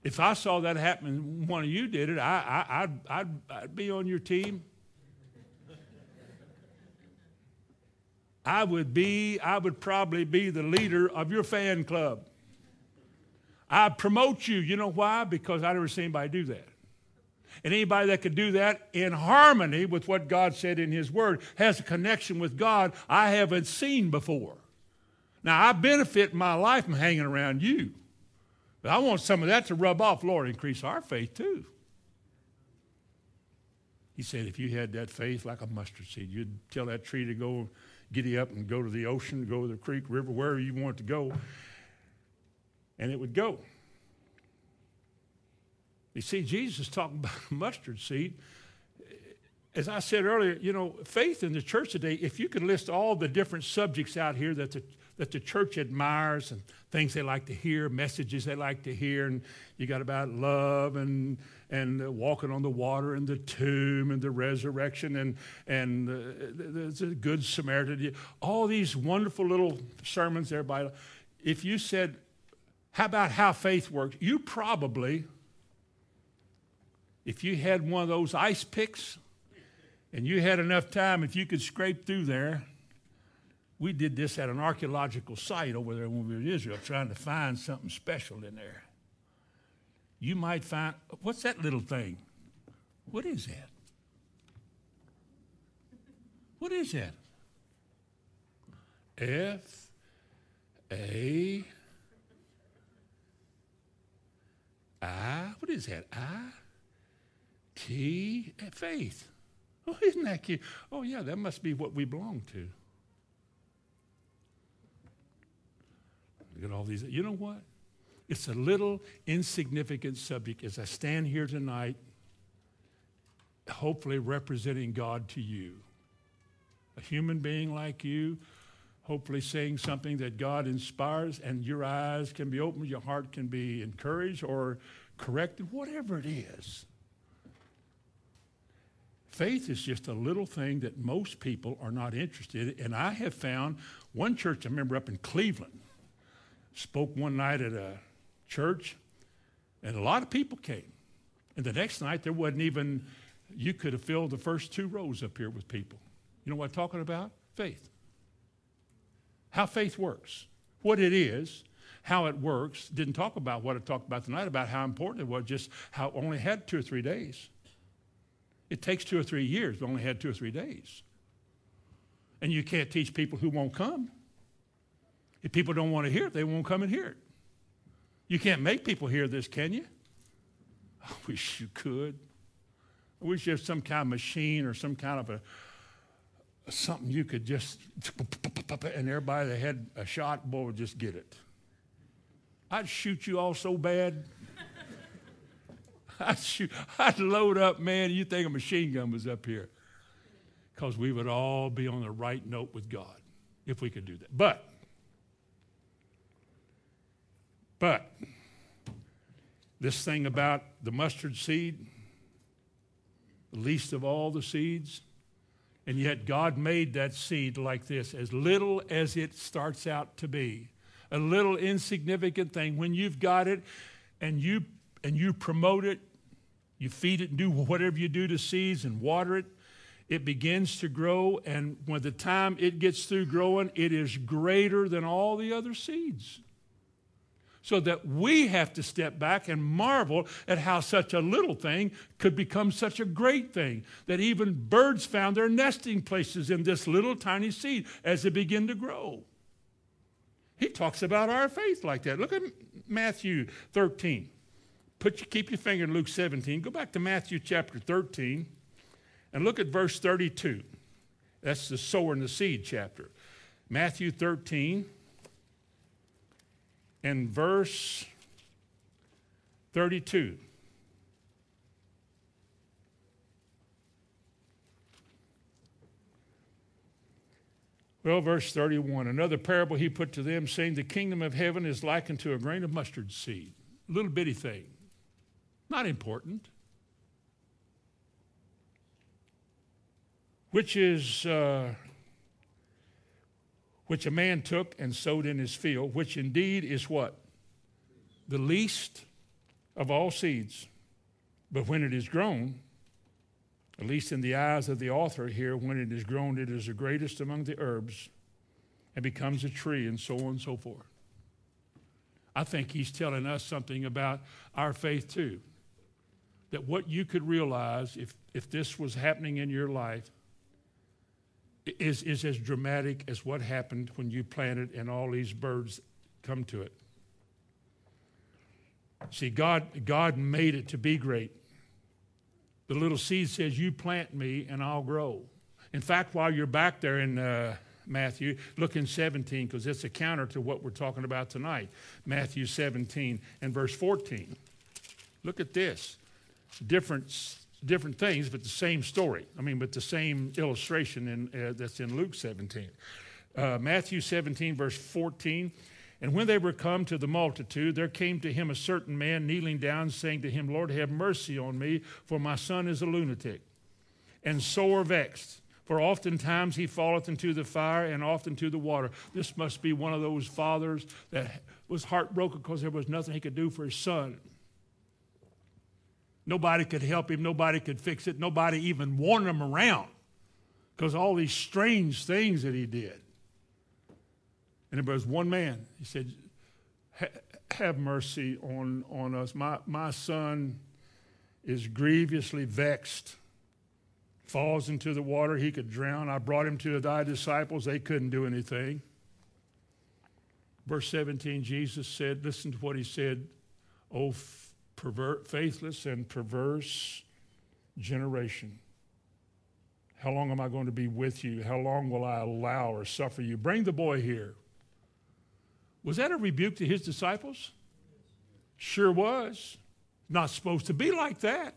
If I saw that happen, one of you did it, I, I, I'd, I'd, I'd be on your team. I would be, I would probably be the leader of your fan club. I'd promote you. You know why? Because I never seen anybody do that. And anybody that could do that in harmony with what God said in His Word has a connection with God I haven't seen before. Now, I benefit my life from hanging around you. But I want some of that to rub off. Lord, increase our faith too. He said, if you had that faith like a mustard seed, you'd tell that tree to go giddy up and go to the ocean, go to the creek, river, wherever you want to go, and it would go. You see, Jesus talking about mustard seed. As I said earlier, you know, faith in the church today, if you could list all the different subjects out here that the, that the church admires and things they like to hear, messages they like to hear, and you got about love and, and walking on the water and the tomb and the resurrection and, and uh, the, the good Samaritan, all these wonderful little sermons there by, if you said, how about how faith works, you probably if you had one of those ice picks and you had enough time, if you could scrape through there, we did this at an archaeological site over there when we were in Israel, trying to find something special in there. You might find, what's that little thing? What is that? What is that? F A I. What is that? I T, eh, faith. Oh, isn't that cute? Oh, yeah, that must be what we belong to. Look at all these. You know what? It's a little insignificant subject as I stand here tonight, hopefully representing God to you. A human being like you, hopefully saying something that God inspires, and your eyes can be opened, your heart can be encouraged or corrected, whatever it is. Faith is just a little thing that most people are not interested in. And I have found one church, I remember up in Cleveland, spoke one night at a church, and a lot of people came. And the next night, there wasn't even, you could have filled the first two rows up here with people. You know what I'm talking about? Faith. How faith works, what it is, how it works. Didn't talk about what I talked about tonight, about how important it was, just how only had two or three days. It takes two or three years. We only had two or three days. And you can't teach people who won't come. If people don't want to hear it, they won't come and hear it. You can't make people hear this, can you? I wish you could. I wish you had some kind of machine or some kind of a something you could just and everybody that had a shot boy would just get it. I'd shoot you all so bad. I'd, shoot, I'd load up, man, you think a machine gun was up here. Because we would all be on the right note with God if we could do that. But, but, this thing about the mustard seed, the least of all the seeds, and yet God made that seed like this, as little as it starts out to be. A little insignificant thing. When you've got it and you and you promote it you feed it and do whatever you do to seeds and water it. It begins to grow, and when the time it gets through growing, it is greater than all the other seeds. So that we have to step back and marvel at how such a little thing could become such a great thing. That even birds found their nesting places in this little tiny seed as it began to grow. He talks about our faith like that. Look at Matthew 13. Put your, keep your finger in Luke 17. Go back to Matthew chapter 13 and look at verse 32. That's the sower and the seed chapter. Matthew 13 and verse 32. Well, verse 31 another parable he put to them, saying, The kingdom of heaven is likened to a grain of mustard seed, a little bitty thing not important. Which is, uh, which a man took and sowed in his field, which indeed is what? The least of all seeds. But when it is grown, at least in the eyes of the author here, when it is grown, it is the greatest among the herbs and becomes a tree, and so on and so forth. I think he's telling us something about our faith too that what you could realize if, if this was happening in your life is, is as dramatic as what happened when you planted and all these birds come to it. See, God, God made it to be great. The little seed says, You plant me and I'll grow. In fact, while you're back there in uh, Matthew, look in 17 because it's a counter to what we're talking about tonight. Matthew 17 and verse 14. Look at this. Different, different things, but the same story. I mean, but the same illustration in, uh, that's in Luke 17. Uh, Matthew 17, verse 14. And when they were come to the multitude, there came to him a certain man kneeling down, saying to him, Lord, have mercy on me, for my son is a lunatic, and sore vexed. For oftentimes he falleth into the fire and often to the water. This must be one of those fathers that was heartbroken because there was nothing he could do for his son. Nobody could help him, nobody could fix it, nobody even warned him around because all these strange things that he did. And there was one man. He said, Have mercy on, on us. My, my son is grievously vexed, falls into the water. He could drown. I brought him to thy disciples. They couldn't do anything. Verse 17, Jesus said, Listen to what he said, O pervert, faithless and perverse generation. How long am I going to be with you? How long will I allow or suffer you? Bring the boy here. Was that a rebuke to his disciples? Sure was. Not supposed to be like that.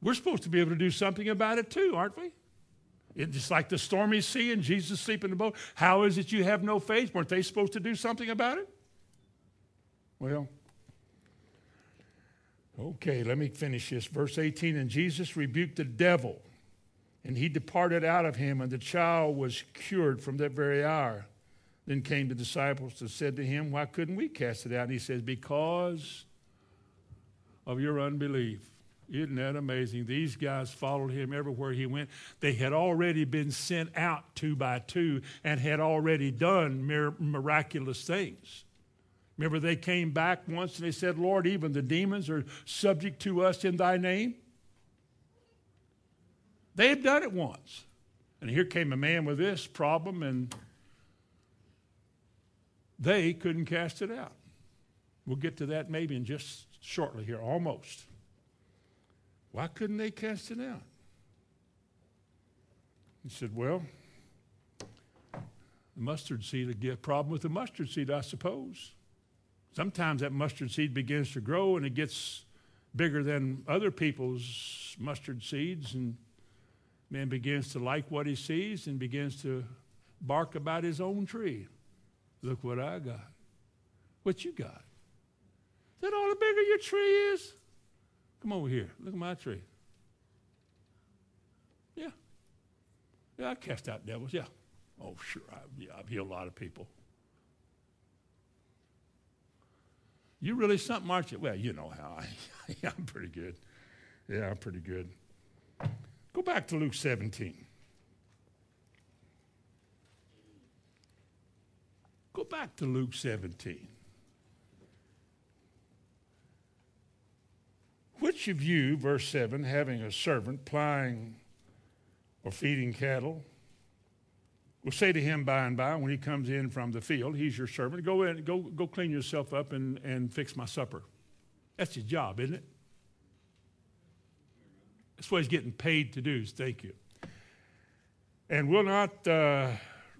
We're supposed to be able to do something about it too, aren't we? It's just like the stormy sea and Jesus sleeping in the boat. How is it you have no faith? Weren't they supposed to do something about it? Well, okay, let me finish this. Verse 18 And Jesus rebuked the devil, and he departed out of him, and the child was cured from that very hour. Then came the disciples and said to him, Why couldn't we cast it out? And he says, Because of your unbelief. Isn't that amazing? These guys followed him everywhere he went. They had already been sent out two by two and had already done miraculous things. Remember, they came back once and they said, Lord, even the demons are subject to us in thy name. They had done it once. And here came a man with this problem, and they couldn't cast it out. We'll get to that maybe in just shortly here, almost. Why couldn't they cast it out? He said, Well, the mustard seed, a problem with the mustard seed, I suppose. Sometimes that mustard seed begins to grow and it gets bigger than other people's mustard seeds, and man begins to like what he sees and begins to bark about his own tree. Look what I got. What you got? Is that all the bigger your tree is? Come over here. Look at my tree. Yeah. Yeah, I cast out devils. Yeah. Oh, sure. I, yeah, I've healed a lot of people. You really something, aren't you? Well, you know how I, I'm pretty good. Yeah, I'm pretty good. Go back to Luke 17. Go back to Luke 17. Which of you, verse 7, having a servant plying or feeding cattle, will say to him by and by when he comes in from the field, he's your servant, go in, go, go clean yourself up and, and fix my supper. That's his job, isn't it? That's what he's getting paid to do, thank you. And will not uh,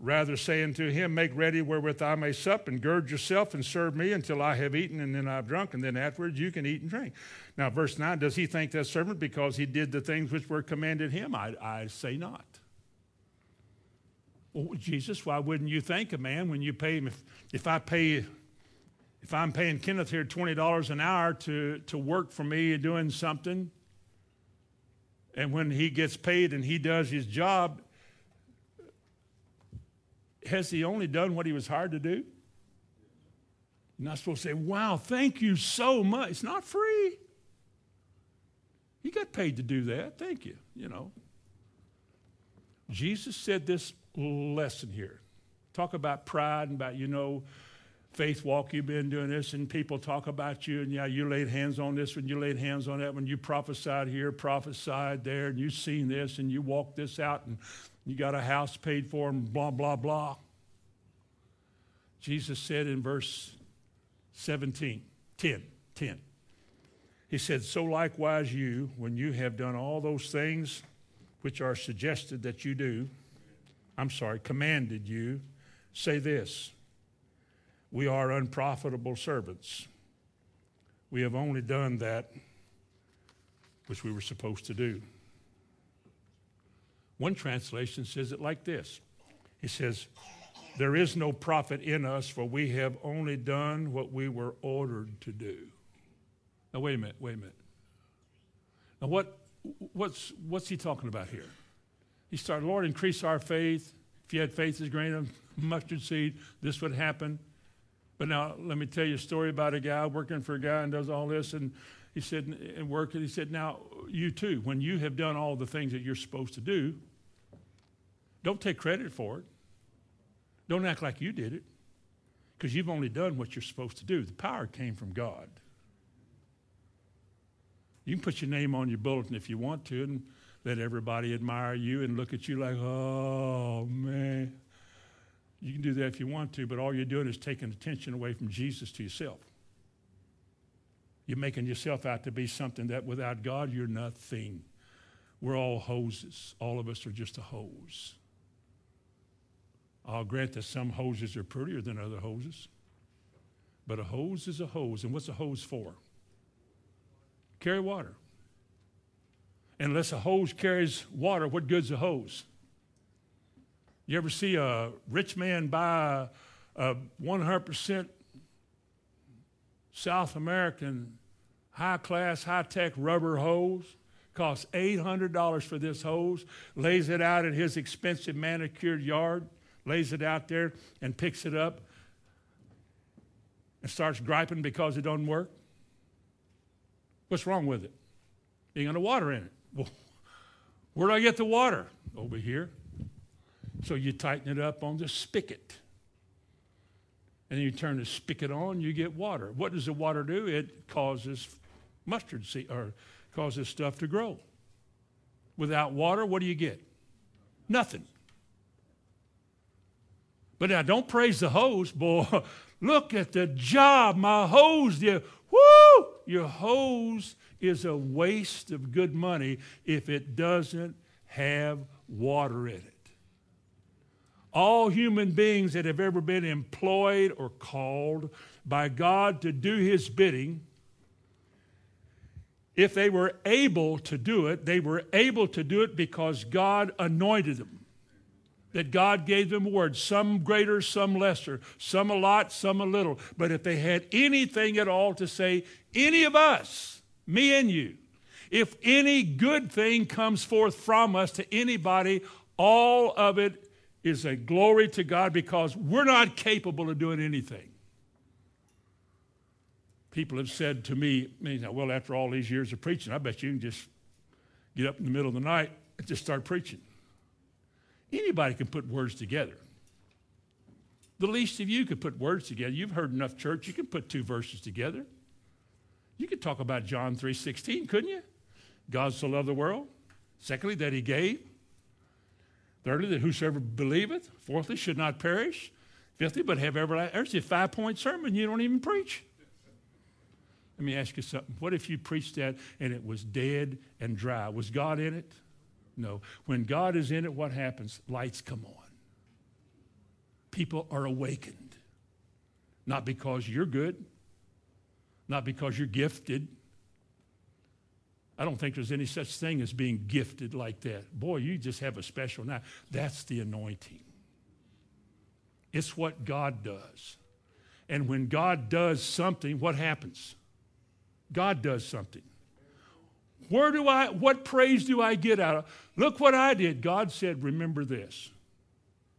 Rather say unto him, Make ready wherewith I may sup, and gird yourself and serve me until I have eaten and then I've drunk, and then afterwards you can eat and drink. Now, verse 9, does he thank that servant because he did the things which were commanded him? I, I say not. Well, Jesus, why wouldn't you thank a man when you pay him? If, if I pay, if I'm paying Kenneth here $20 an hour to, to work for me doing something, and when he gets paid and he does his job, has he only done what he was hired to do? You're not supposed to say, wow, thank you so much. It's not free. He got paid to do that. Thank you. You know. Jesus said this lesson here. Talk about pride and about, you know, faith walk, you've been doing this, and people talk about you, and yeah, you laid hands on this one, you laid hands on that one, you prophesied here, prophesied there, and you've seen this, and you walked this out, and you got a house paid for, and blah, blah, blah. Jesus said in verse 17, 10, 10, He said, So likewise, you, when you have done all those things which are suggested that you do, I'm sorry, commanded you, say this We are unprofitable servants. We have only done that which we were supposed to do. One translation says it like this He says, There is no profit in us, for we have only done what we were ordered to do. Now, wait a minute, wait a minute. Now, what, what's, what's he talking about here? He started, Lord, increase our faith. If you had faith as grain of mustard seed, this would happen. But now, let me tell you a story about a guy working for a guy and does all this. And he said, and working, he said, now, you too, when you have done all the things that you're supposed to do, don't take credit for it. Don't act like you did it because you've only done what you're supposed to do. The power came from God. You can put your name on your bulletin if you want to and let everybody admire you and look at you like, oh, man. You can do that if you want to, but all you're doing is taking attention away from Jesus to yourself. You're making yourself out to be something that without God, you're nothing. We're all hoses. All of us are just a hose. I'll grant that some hoses are prettier than other hoses, but a hose is a hose. And what's a hose for? Carry water. Unless a hose carries water, what good's a hose? You ever see a rich man buy a, 100% South American high class, high tech rubber hose? Costs $800 for this hose, lays it out in his expensive manicured yard lays it out there and picks it up and starts griping because it doesn't work? What's wrong with it? Ain't got water in it. Well, where do I get the water? Over here. So you tighten it up on the spigot. And then you turn the spigot on, you get water. What does the water do? It causes mustard seed or causes stuff to grow. Without water, what do you get? Nothing. But now don't praise the hose, boy. Look at the job my hose did. Woo! Your hose is a waste of good money if it doesn't have water in it. All human beings that have ever been employed or called by God to do his bidding, if they were able to do it, they were able to do it because God anointed them that God gave them words, some greater, some lesser, some a lot, some a little. But if they had anything at all to say, any of us, me and you, if any good thing comes forth from us to anybody, all of it is a glory to God because we're not capable of doing anything. People have said to me, well, after all these years of preaching, I bet you can just get up in the middle of the night and just start preaching. Anybody can put words together. The least of you could put words together. You've heard enough church, you can put two verses together. You could talk about John 3:16, couldn't you? God so loved the world. Secondly, that he gave. Thirdly, that whosoever believeth. Fourthly, should not perish. Fifthly, but have everlasting. There's a five-point sermon you don't even preach. Let me ask you something. What if you preached that and it was dead and dry? Was God in it? No. When God is in it, what happens? Lights come on. People are awakened. Not because you're good, not because you're gifted. I don't think there's any such thing as being gifted like that. Boy, you just have a special now. That's the anointing. It's what God does. And when God does something, what happens? God does something. Where do I, what praise do I get out of? Look what I did. God said, remember this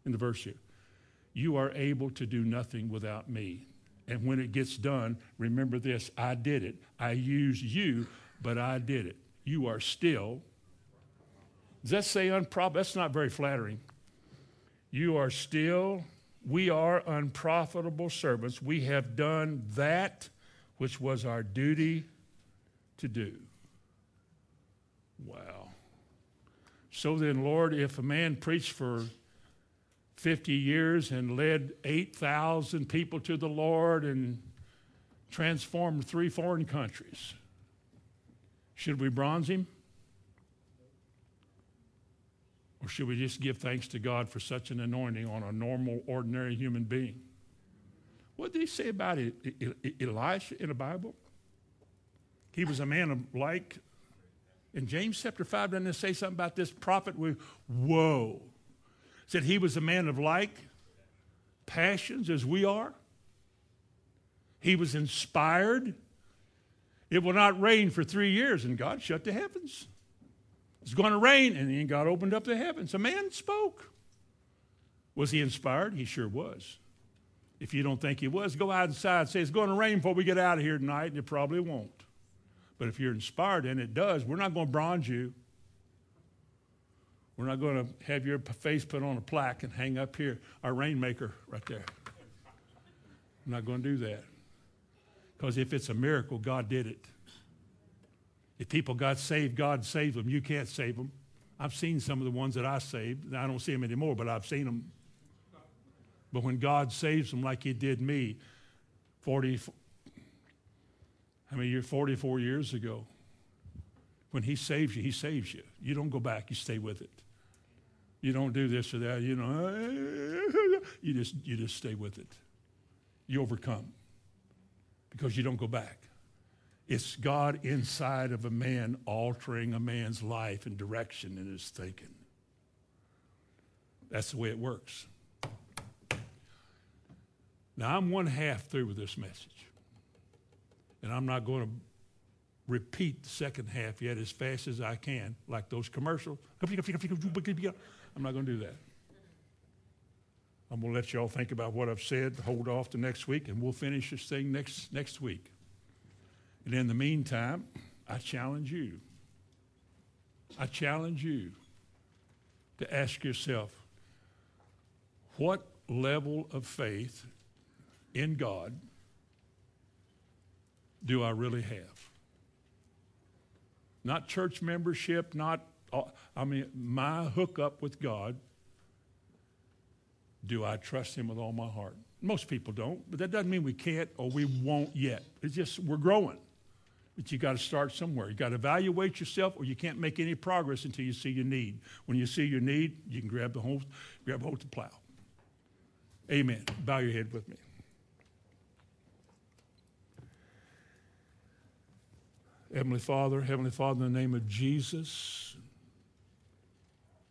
in the verse here. You are able to do nothing without me. And when it gets done, remember this I did it. I used you, but I did it. You are still. Does that say unprofitable? That's not very flattering. You are still, we are unprofitable servants. We have done that which was our duty to do. Wow. So then, Lord, if a man preached for 50 years and led 8,000 people to the Lord and transformed three foreign countries, Should we bronze him? Or should we just give thanks to God for such an anointing on a normal, ordinary human being? What did he say about Elisha in the Bible? He was a man of like. In James chapter 5, doesn't it say something about this prophet? We, whoa. Said he was a man of like passions as we are. He was inspired. It will not rain for three years, and God shut the heavens. It's going to rain, and then God opened up the heavens. A man spoke. Was he inspired? He sure was. If you don't think he was, go outside and say, It's going to rain before we get out of here tonight, and it probably won't. But if you're inspired, and it does, we're not going to bronze you. We're not going to have your face put on a plaque and hang up here, our rainmaker right there. I'm not going to do that. Because if it's a miracle, God did it. If people got saved, God saved them. You can't save them. I've seen some of the ones that I saved. I don't see them anymore, but I've seen them. But when God saves them like He did me, 40, I mean, you're 44 years ago. When He saves you, He saves you. You don't go back, you stay with it. You don't do this or that, you know, you just, you just stay with it. You overcome because you don't go back. It's God inside of a man altering a man's life and direction in his thinking. That's the way it works. Now, I'm one half through with this message. And I'm not going to repeat the second half yet as fast as I can, like those commercials. I'm not going to do that. I'm going to let y'all think about what I've said, hold off to next week, and we'll finish this thing next, next week. And in the meantime, I challenge you. I challenge you to ask yourself what level of faith in God do I really have? Not church membership, not, uh, I mean, my hookup with God. Do I trust Him with all my heart? Most people don't, but that doesn't mean we can't or we won't yet. It's just we're growing. But you got to start somewhere. You got to evaluate yourself, or you can't make any progress until you see your need. When you see your need, you can grab the hold, grab hold the plow. Amen. Bow your head with me. Heavenly Father, Heavenly Father, in the name of Jesus,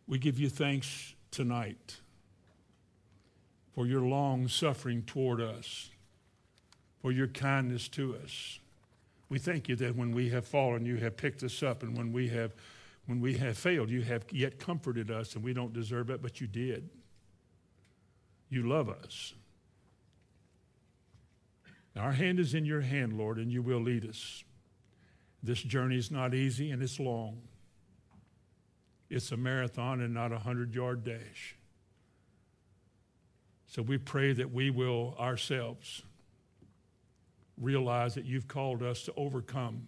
we give you thanks tonight for your long suffering toward us, for your kindness to us. We thank you that when we have fallen, you have picked us up, and when we have, when we have failed, you have yet comforted us, and we don't deserve it, but you did. You love us. Our hand is in your hand, Lord, and you will lead us. This journey is not easy and it's long. It's a marathon and not a 100 yard dash. So we pray that we will ourselves realize that you've called us to overcome,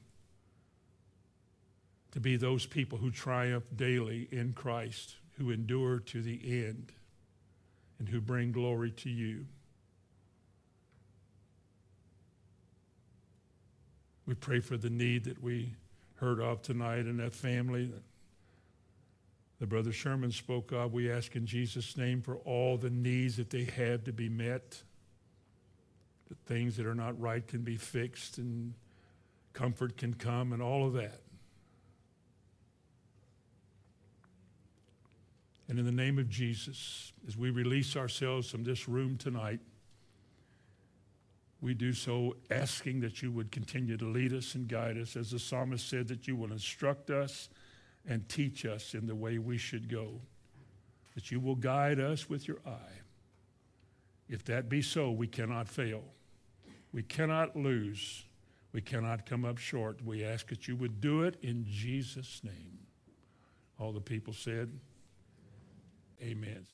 to be those people who triumph daily in Christ, who endure to the end, and who bring glory to you. We pray for the need that we heard of tonight in that family that the brother Sherman spoke of. We ask in Jesus' name for all the needs that they have to be met, that things that are not right can be fixed and comfort can come and all of that. And in the name of Jesus, as we release ourselves from this room tonight, we do so asking that you would continue to lead us and guide us. As the psalmist said, that you will instruct us and teach us in the way we should go, that you will guide us with your eye. If that be so, we cannot fail. We cannot lose. We cannot come up short. We ask that you would do it in Jesus' name. All the people said, Amen.